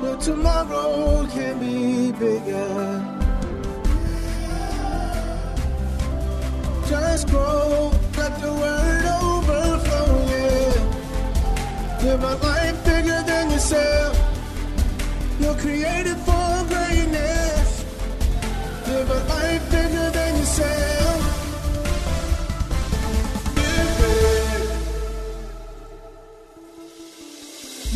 But tomorrow can be bigger. Just grow, let the word overflow, yeah. Live a life bigger than yourself. You're created for greatness. Live a life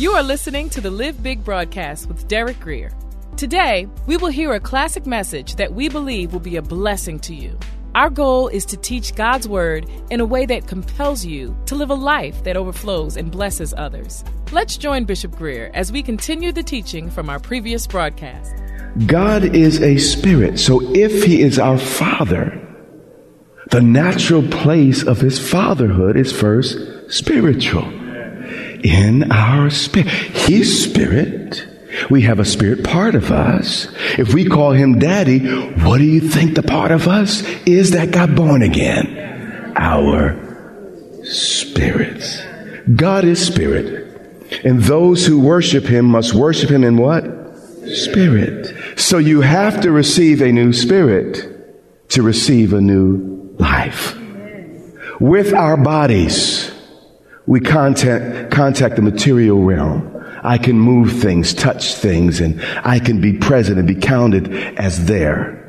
You are listening to the Live Big broadcast with Derek Grier. Today, we will hear a classic message that we believe will be a blessing to you. Our goal is to teach God's Word in a way that compels you to live a life that overflows and blesses others. Let's join Bishop Greer as we continue the teaching from our previous broadcast. God is a spirit, so if He is our Father, the natural place of His fatherhood is first spiritual. In our spirit. He's spirit. We have a spirit part of us. If we call him daddy, what do you think the part of us is that got born again? Our spirits. God is spirit. And those who worship him must worship him in what? Spirit. So you have to receive a new spirit to receive a new life. With our bodies, we contact, contact the material realm. I can move things, touch things, and I can be present and be counted as there.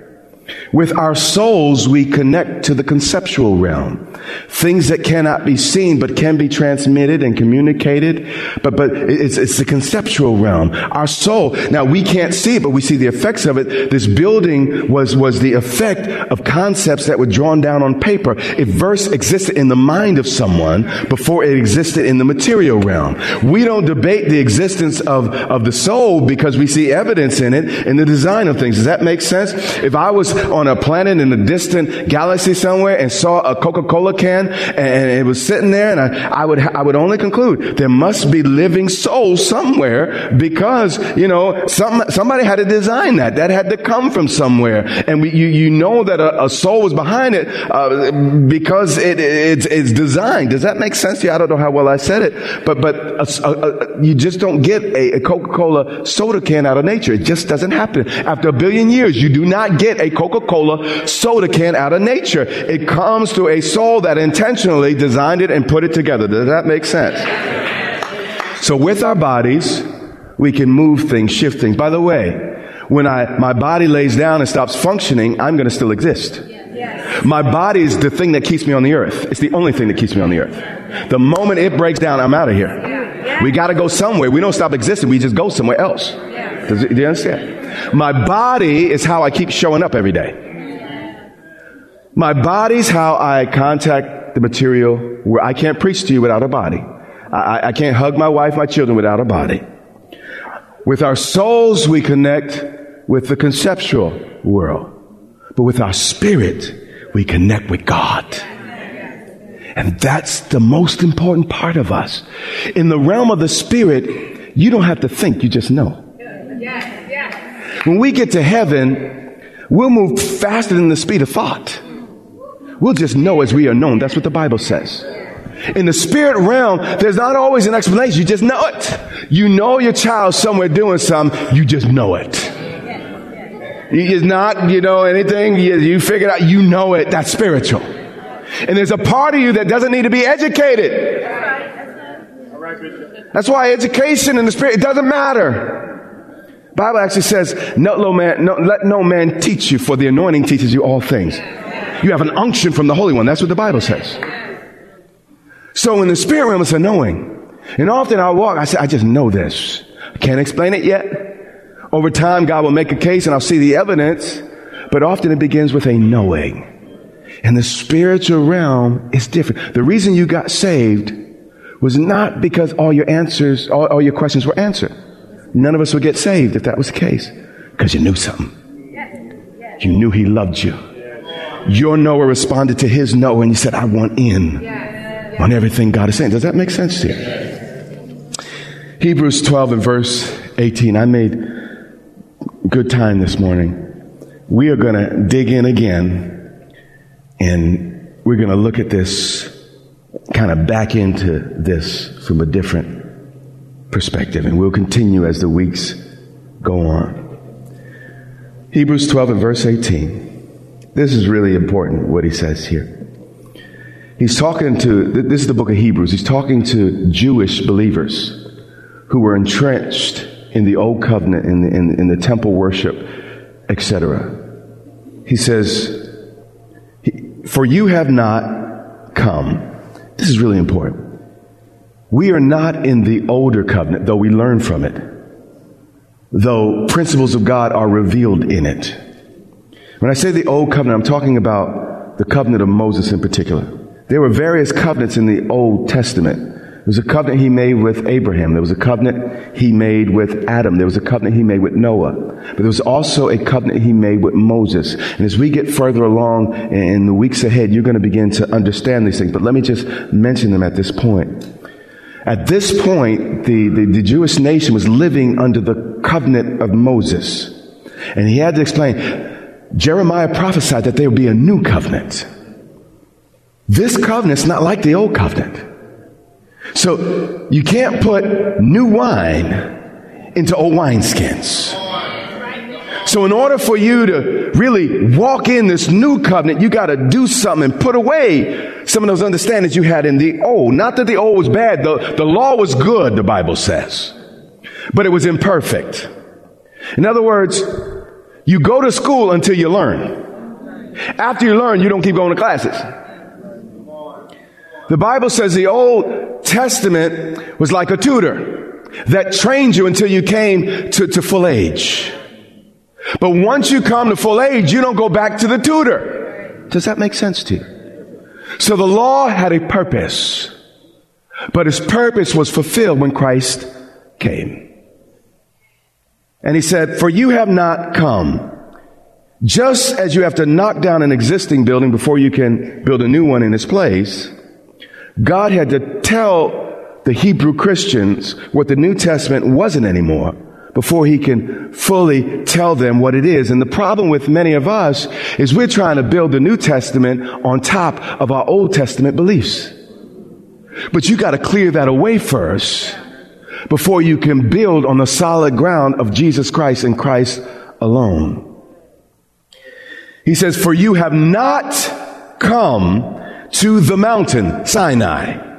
With our souls, we connect to the conceptual realm. Things that cannot be seen, but can be transmitted and communicated. But, but it's, it's the conceptual realm. Our soul. Now we can't see it, but we see the effects of it. This building was, was the effect of concepts that were drawn down on paper. If verse existed in the mind of someone before it existed in the material realm. We don't debate the existence of, of the soul because we see evidence in it in the design of things. Does that make sense? If I was on a planet in a distant galaxy somewhere and saw a Coca-Cola can and it was sitting there and I, I would, I would only conclude there must be living souls somewhere because, you know, some, somebody had to design that. That had to come from somewhere. And we, you, you know that a, a soul was behind it, uh, because it, it's, it's designed. Does that make sense to you? I don't know how well I said it, but, but a, a, you just don't get a, a Coca-Cola soda can out of nature. It just doesn't happen. After a billion years, you do not get a Coca-Cola soda can out of nature. It comes through a soul that intentionally designed it and put it together. Does that make sense? So with our bodies, we can move things, shift things. By the way, when I, my body lays down and stops functioning, I'm going to still exist. My body is the thing that keeps me on the earth. It's the only thing that keeps me on the earth. The moment it breaks down, I'm out of here. We got to go somewhere. We don't stop existing. We just go somewhere else. Does, do you understand? My body is how I keep showing up every day. My body's how I contact the material where I can't preach to you without a body. I, I can't hug my wife, my children without a body. With our souls, we connect with the conceptual world. But with our spirit, we connect with God. And that's the most important part of us. In the realm of the spirit, you don't have to think, you just know. When we get to heaven, we'll move faster than the speed of thought. We'll just know as we are known. That's what the Bible says. In the spirit realm, there's not always an explanation. You just know it. You know your child somewhere doing something. You just know it. It's not, you know, anything. You, you figure it out. You know it. That's spiritual. And there's a part of you that doesn't need to be educated. That's why education in the spirit, it doesn't matter. Bible actually says, no, no man, no, let no man teach you, for the anointing teaches you all things. You have an unction from the Holy One. That's what the Bible says. So in the spirit realm, it's a knowing. And often I walk, I say, I just know this. I can't explain it yet. Over time, God will make a case and I'll see the evidence. But often it begins with a knowing. And the spiritual realm is different. The reason you got saved was not because all your answers, all, all your questions were answered. None of us would get saved if that was the case. Because you knew something. You knew he loved you. Your Noah responded to his no and you said, I want in on everything God is saying. Does that make sense to you? Hebrews 12 and verse 18. I made good time this morning. We are going to dig in again and we're going to look at this kind of back into this from a different perspective. And we'll continue as the weeks go on. Hebrews 12 and verse 18. This is really important what he says here. He's talking to, this is the book of Hebrews. He's talking to Jewish believers who were entrenched in the old covenant, in the, in, in the temple worship, etc. He says, For you have not come. This is really important. We are not in the older covenant, though we learn from it, though principles of God are revealed in it. When I say the old covenant, I'm talking about the covenant of Moses in particular. There were various covenants in the Old Testament. There was a covenant he made with Abraham. There was a covenant he made with Adam. There was a covenant he made with Noah. But there was also a covenant he made with Moses. And as we get further along in the weeks ahead, you're going to begin to understand these things. But let me just mention them at this point. At this point, the, the, the Jewish nation was living under the covenant of Moses. And he had to explain, Jeremiah prophesied that there would be a new covenant. This covenant's not like the old covenant. So you can't put new wine into old wineskins. So in order for you to really walk in this new covenant, you got to do something and put away some of those understandings you had in the old. Not that the old was bad. The, the law was good, the Bible says. But it was imperfect. In other words, you go to school until you learn. After you learn, you don't keep going to classes. The Bible says the Old Testament was like a tutor that trained you until you came to, to full age. But once you come to full age, you don't go back to the tutor. Does that make sense to you? So the law had a purpose, but its purpose was fulfilled when Christ came. And he said, for you have not come just as you have to knock down an existing building before you can build a new one in its place, God had to tell the Hebrew Christians what the New Testament wasn't anymore before he can fully tell them what it is. And the problem with many of us is we're trying to build the New Testament on top of our Old Testament beliefs. But you got to clear that away first before you can build on the solid ground of Jesus Christ and Christ alone. He says, for you have not come to the mountain, Sinai.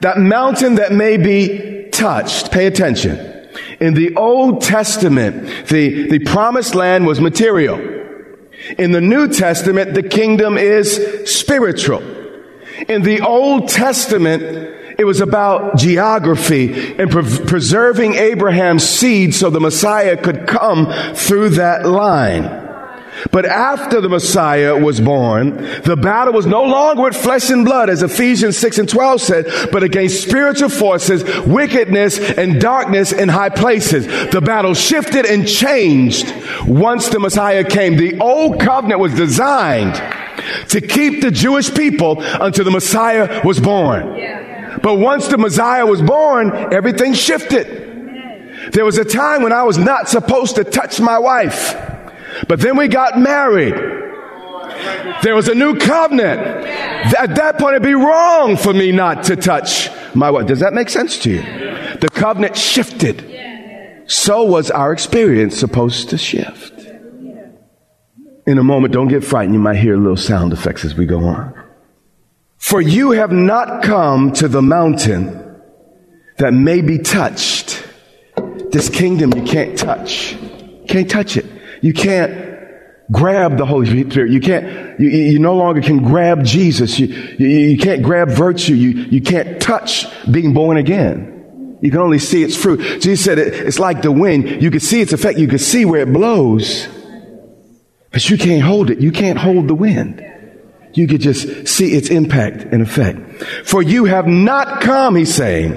That mountain that may be touched. Pay attention. In the Old Testament, the, the promised land was material. In the New Testament, the kingdom is spiritual. In the Old Testament, it was about geography and pre- preserving Abraham's seed so the Messiah could come through that line. But after the Messiah was born, the battle was no longer with flesh and blood, as Ephesians 6 and 12 said, but against spiritual forces, wickedness, and darkness in high places. The battle shifted and changed once the Messiah came. The old covenant was designed to keep the Jewish people until the Messiah was born. But once the Messiah was born, everything shifted. There was a time when I was not supposed to touch my wife. But then we got married. There was a new covenant. At that point, it'd be wrong for me not to touch my wife. Does that make sense to you? The covenant shifted. So was our experience supposed to shift. In a moment, don't get frightened. You might hear little sound effects as we go on. For you have not come to the mountain that may be touched. This kingdom you can't touch. Can't touch it. You can't grab the Holy Spirit. You can't, you, you no longer can grab Jesus. You, you, you can't grab virtue. You, you can't touch being born again. You can only see its fruit. Jesus said it, it's like the wind. You can see its effect. You can see where it blows, but you can't hold it. You can't hold the wind. you could just see its impact and effect. For you have not come, he's saying,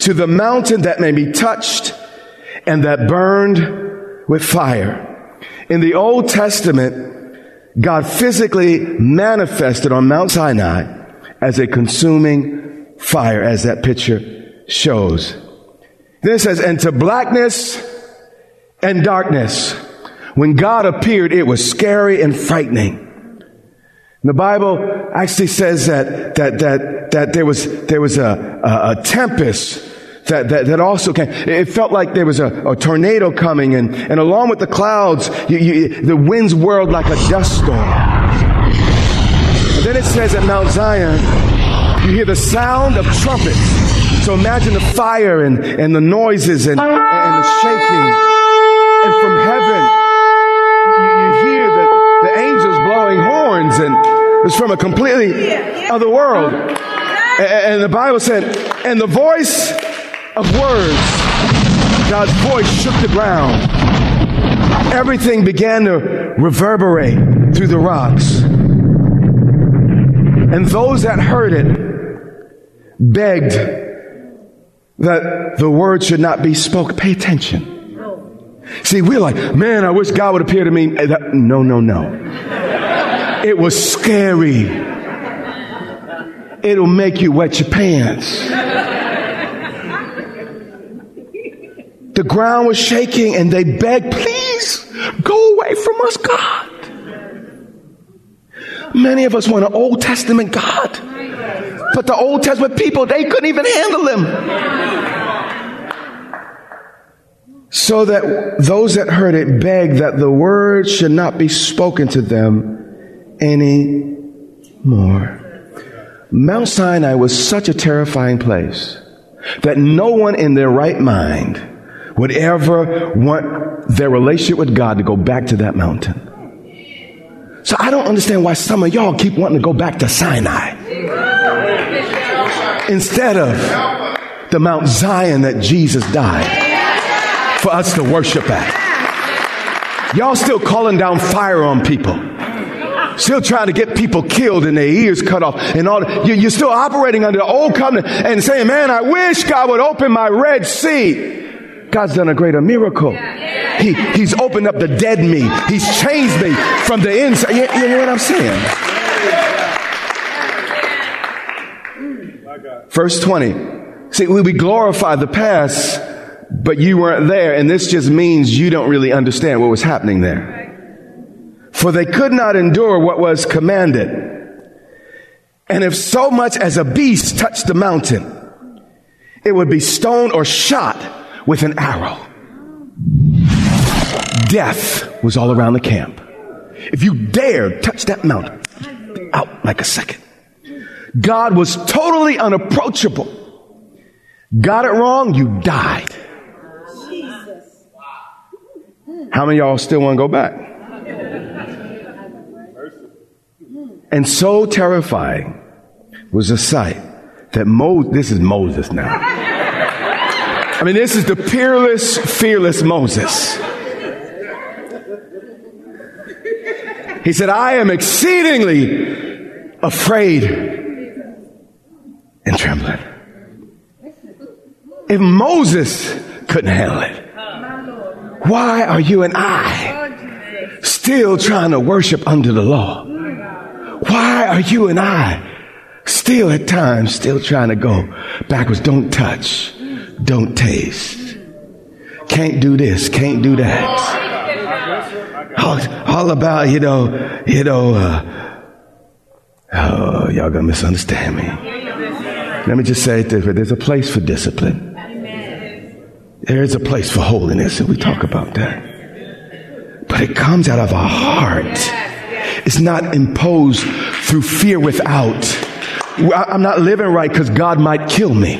to the mountain that may be touched and that burned with fire. In the Old Testament, God physically manifested on Mount Sinai as a consuming fire, as that picture shows. Then it says, and to blackness and darkness. When God appeared, it was scary and frightening. The Bible actually says that, that, that, that there was, there was a, a, a tempest that, that, that, also came. It felt like there was a, a tornado coming and, and along with the clouds, you, you, the winds whirled like a dust storm. And then it says at Mount Zion, you hear the sound of trumpets. So imagine the fire and, and the noises and, and the shaking. And from heaven, you, you hear the, the angels blowing horns and it's from a completely other world. And, and the Bible said, and the voice of words, God's voice shook the ground. Everything began to reverberate through the rocks. And those that heard it begged that the word should not be spoke. Pay attention. See, we're like, man, I wish God would appear to me. No, no, no. It was scary. It'll make you wet your pants. The ground was shaking and they begged, please go away from us, God. Many of us want an Old Testament God. But the Old Testament people, they couldn't even handle him. So that those that heard it begged that the word should not be spoken to them any more. Mount Sinai was such a terrifying place that no one in their right mind would ever want their relationship with God to go back to that mountain. So I don't understand why some of y'all keep wanting to go back to Sinai instead of the Mount Zion that Jesus died for us to worship at. Y'all still calling down fire on people. Still trying to get people killed and their ears cut off and all. You're still operating under the old covenant and saying, man, I wish God would open my Red Sea. God's done a greater miracle. He, he's opened up the dead me. He's changed me from the inside. You, you know what I'm saying? Verse 20. See, we glorify the past, but you weren't there, and this just means you don't really understand what was happening there. For they could not endure what was commanded. And if so much as a beast touched the mountain, it would be stoned or shot with an arrow. Death was all around the camp. If you dared touch that mountain, out like a second. God was totally unapproachable. Got it wrong, you died. How many y'all still want to go back? And so terrifying was the sight that Moses, this is Moses now. I mean, this is the peerless, fearless Moses. He said, I am exceedingly afraid and trembling. If Moses couldn't handle it, why are you and I still trying to worship under the law? Why are you and I still at times still trying to go backwards? Don't touch. Don't taste. Can't do this. Can't do that. All, all about, you know, you know, uh, oh, y'all gonna misunderstand me. Let me just say this. There's a place for discipline. There is a place for holiness, and we talk about that. But it comes out of our heart. It's not imposed through fear without. I'm not living right because God might kill me.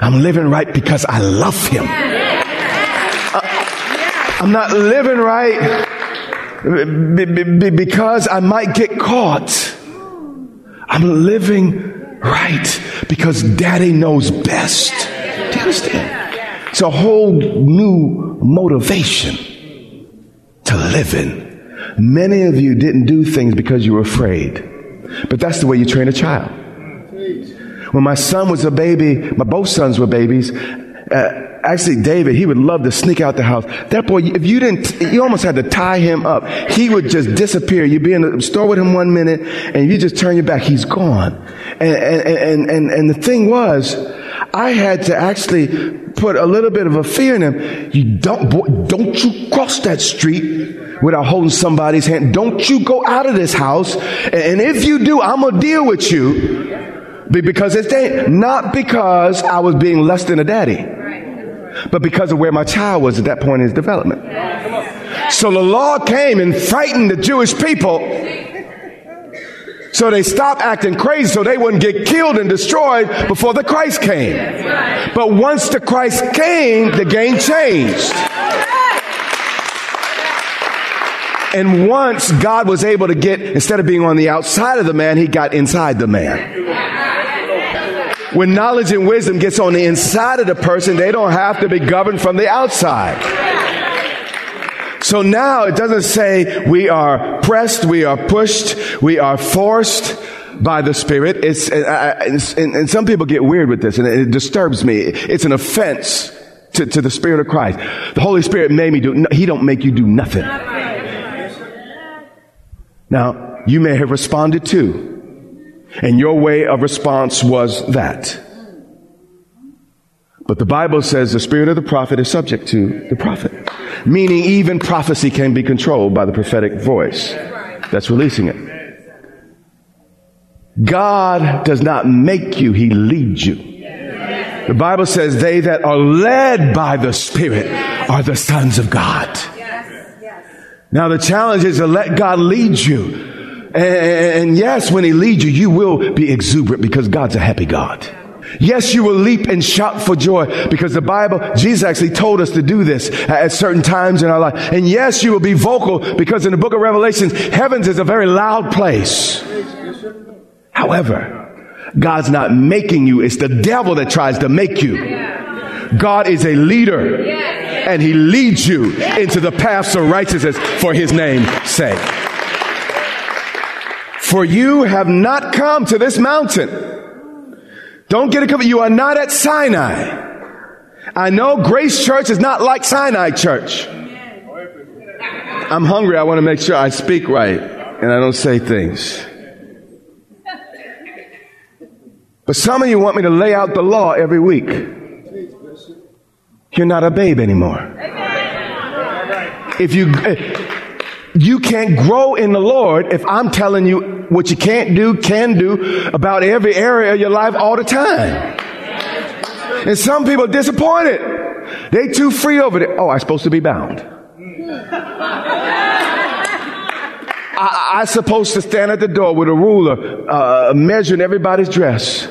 I'm living right because I love Him. Uh, I'm not living right because I might get caught. I'm living right because Daddy knows best. Do you understand? It's a whole new motivation to live in. Many of you didn't do things because you were afraid. But that's the way you train a child. When my son was a baby, my both sons were babies. Uh, actually, David, he would love to sneak out the house. That boy, if you didn't, you almost had to tie him up. He would just disappear. You'd be in the store with him one minute, and you just turn your back, he's gone. And and and and, and the thing was, I had to actually put a little bit of a fear in him. You don't, boy, don't you cross that street without holding somebody's hand. Don't you go out of this house. And if you do, I'm gonna deal with you. Because it's not because I was being less than a daddy, but because of where my child was at that point in his development. So the law came and frightened the Jewish people. So they stopped acting crazy so they wouldn't get killed and destroyed before the Christ came. But once the Christ came, the game changed. And once God was able to get, instead of being on the outside of the man, he got inside the man. When knowledge and wisdom gets on the inside of the person, they don't have to be governed from the outside. So now it doesn't say we are pressed, we are pushed, we are forced by the Spirit. It's, uh, it's and, and, some people get weird with this and it disturbs me. It's an offense to, to the Spirit of Christ. The Holy Spirit made me do, He don't make you do nothing. Now, you may have responded too. And your way of response was that. But the Bible says the spirit of the prophet is subject to the prophet. Meaning even prophecy can be controlled by the prophetic voice that's releasing it. God does not make you, He leads you. The Bible says they that are led by the Spirit are the sons of God. Now the challenge is to let God lead you. And yes, when he leads you, you will be exuberant because God's a happy God. Yes, you will leap and shout for joy because the Bible, Jesus actually told us to do this at certain times in our life. And yes, you will be vocal because in the book of Revelations, heavens is a very loud place. However, God's not making you. It's the devil that tries to make you. God is a leader and he leads you into the paths of righteousness for his name's sake. For you have not come to this mountain. Don't get it. You are not at Sinai. I know Grace Church is not like Sinai Church. I'm hungry. I want to make sure I speak right and I don't say things. But some of you want me to lay out the law every week. You're not a babe anymore. If you, you can't grow in the Lord if I'm telling you what you can't do, can do about every area of your life all the time. And some people are disappointed. They too free over it. Oh, I'm supposed to be bound. I, I supposed to stand at the door with a ruler, uh, measuring everybody's dress.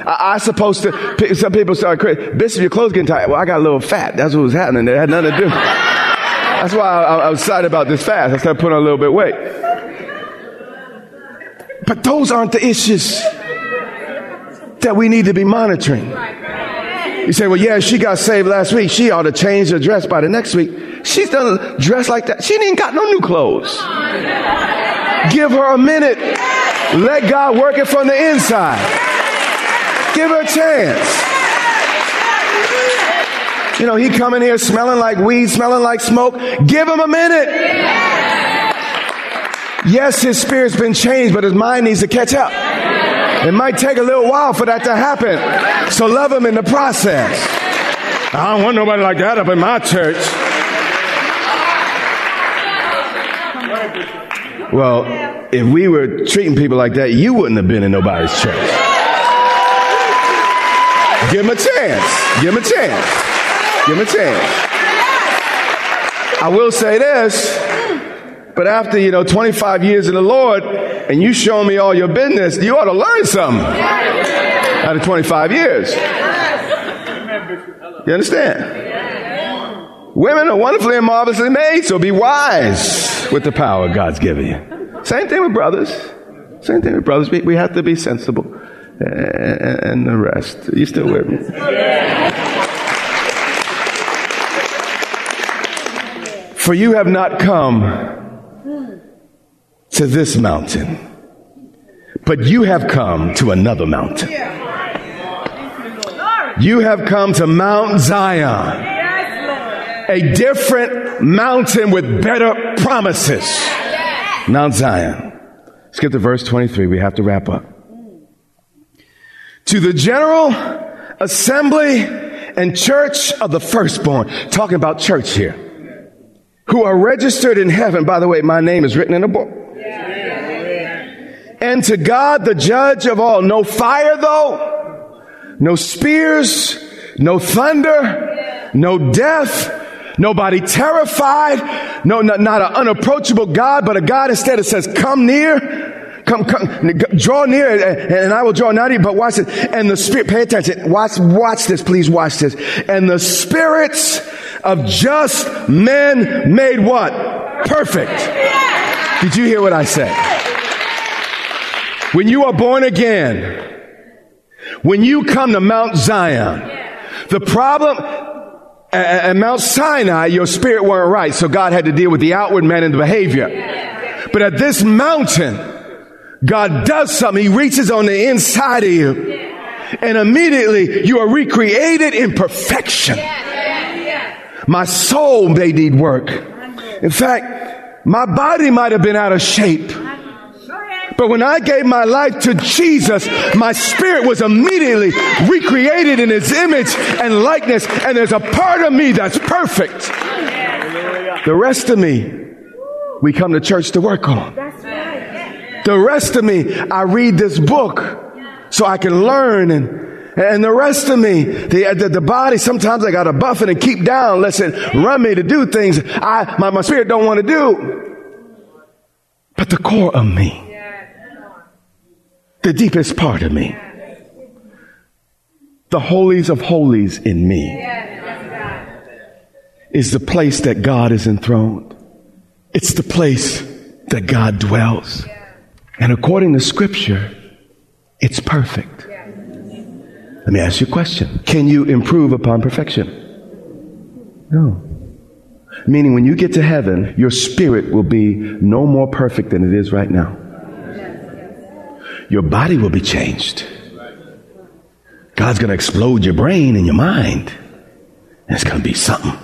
I, I supposed to. Some people start. Bishop, your clothes getting tight. Well, I got a little fat. That's what was happening. It had nothing to do. That's why I, I was excited about this fast. I started putting on a little bit weight. But those aren't the issues that we need to be monitoring. You say, well, yeah, she got saved last week. She ought to change her dress by the next week. She's done dress like that. She ain't got no new clothes. Give her a minute. Let God work it from the inside. Give her a chance. You know, he coming here smelling like weed, smelling like smoke. Give him a minute. Yes, his spirit's been changed, but his mind needs to catch up. It might take a little while for that to happen. So love him in the process. I don't want nobody like that up in my church. Well, if we were treating people like that, you wouldn't have been in nobody's church. Give him a chance. Give him a chance. Give him a chance. I will say this, but after, you know, 25 years in the Lord, and you show me all your business, you ought to learn something out of 25 years. You understand? Women are wonderfully and marvelously made, so be wise with the power God's given you. Same thing with brothers. Same thing with brothers. We, we have to be sensible. And the rest. Are you still with me? For you have not come to this mountain. But you have come to another mountain. You have come to Mount Zion, a different mountain with better promises. Mount Zion. Skip to verse 23. We have to wrap up. To the general assembly and church of the firstborn. Talking about church here. Who are registered in heaven. By the way, my name is written in a book. And to God, the judge of all. No fire though. No spears. No thunder. No death. Nobody terrified. No, not, not an unapproachable God, but a God instead that says, come near. Come, come, draw near and I will draw nigh to you. But watch it. And the spirit, pay attention. Watch, watch this, please watch this. And the spirits of just men made what? Perfect. Did you hear what I said? When you are born again, when you come to Mount Zion, the problem at, Mount Sinai, your spirit weren't right, so God had to deal with the outward man and the behavior. But at this mountain, God does something. He reaches on the inside of you. And immediately you are recreated in perfection. My soul may need work. In fact, my body might have been out of shape. But when I gave my life to Jesus, my spirit was immediately recreated in his image and likeness. And there's a part of me that's perfect. The rest of me, we come to church to work on. The rest of me, I read this book so I can learn and and the rest of me, the, the, the body, sometimes I got to buff it and keep down, listen, run me to do things I, my, my spirit don't want to do. But the core of me, the deepest part of me, the holies of holies in me, is the place that God is enthroned. It's the place that God dwells. And according to scripture, it's perfect. Let me ask you a question. Can you improve upon perfection? No. Meaning when you get to heaven, your spirit will be no more perfect than it is right now. Your body will be changed. God's going to explode your brain and your mind. And it's going to be something.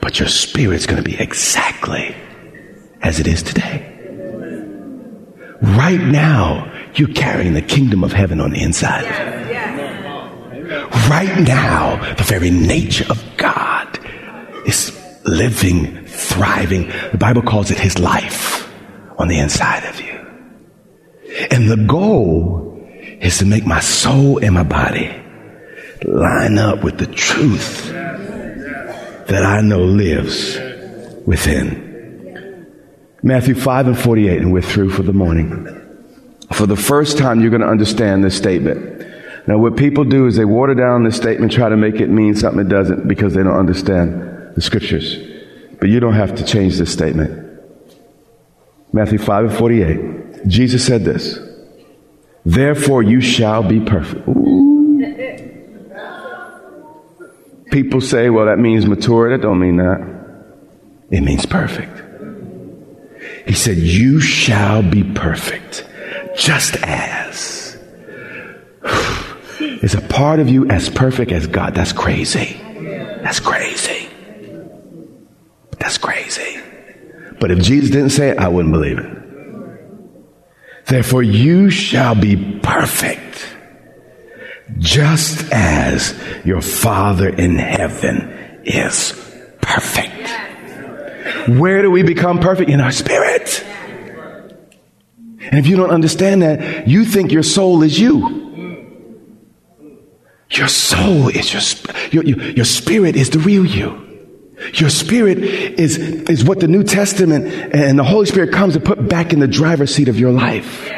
But your spirit's going to be exactly as it is today. Right now, you're carrying the kingdom of heaven on the inside of you. Right now, the very nature of God is living, thriving. The Bible calls it his life on the inside of you. And the goal is to make my soul and my body line up with the truth that I know lives within. Matthew 5 and 48, and we're through for the morning. For the first time, you're going to understand this statement. Now, what people do is they water down this statement, try to make it mean something it doesn't because they don't understand the scriptures. But you don't have to change this statement. Matthew 5 and 48. Jesus said this. Therefore you shall be perfect. People say, well, that means mature. That don't mean that. It means perfect. He said, You shall be perfect, just as is a part of you as perfect as God. That's crazy. That's crazy. That's crazy. But if Jesus didn't say it, I wouldn't believe it. Therefore, you shall be perfect, just as your Father in heaven is perfect. Where do we become perfect? In our spirit. And if you don't understand that, you think your soul is you. Your soul is your, your, your, your spirit is the real you. Your spirit is, is what the New Testament and the Holy Spirit comes to put back in the driver's seat of your life.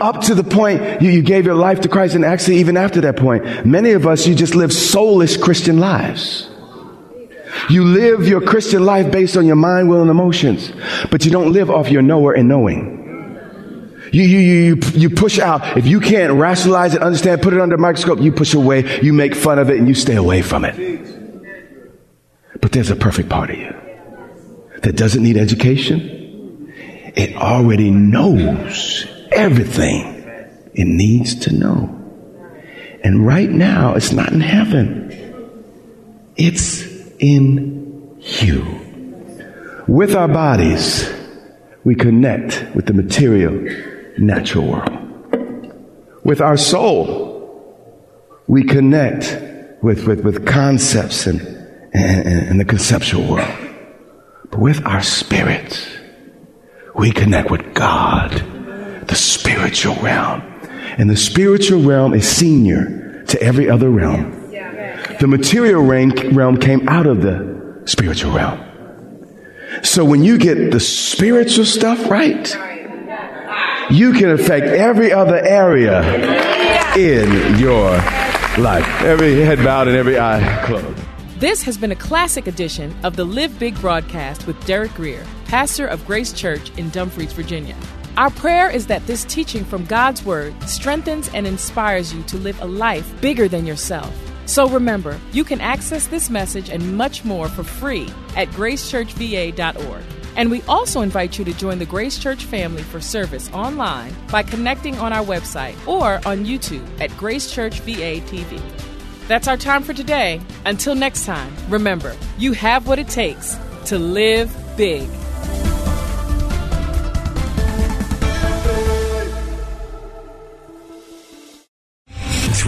Up to the point you, you gave your life to Christ, and actually, even after that point, many of us, you just live soulless Christian lives. You live your Christian life based on your mind, will, and emotions, but you don't live off your knower and knowing. You, you, you, you push out. If you can't rationalize it, understand, put it under a microscope, you push away, you make fun of it, and you stay away from it. But there's a perfect part of you that doesn't need education. It already knows everything it needs to know. And right now, it's not in heaven, it's in you. With our bodies, we connect with the material, natural world. With our soul, we connect with, with, with concepts and, and, and the conceptual world. But with our spirit, we connect with God, the spiritual realm. And the spiritual realm is senior to every other realm. The material realm came out of the spiritual realm. So when you get the spiritual stuff right, you can affect every other area in your life. Every head bowed and every eye closed. This has been a classic edition of the Live Big broadcast with Derek Grier, pastor of Grace Church in Dumfries, Virginia. Our prayer is that this teaching from God's Word strengthens and inspires you to live a life bigger than yourself. So remember, you can access this message and much more for free at gracechurchva.org. And we also invite you to join the Grace Church family for service online by connecting on our website or on YouTube at Grace Church VA TV. That's our time for today. Until next time, remember, you have what it takes to live big.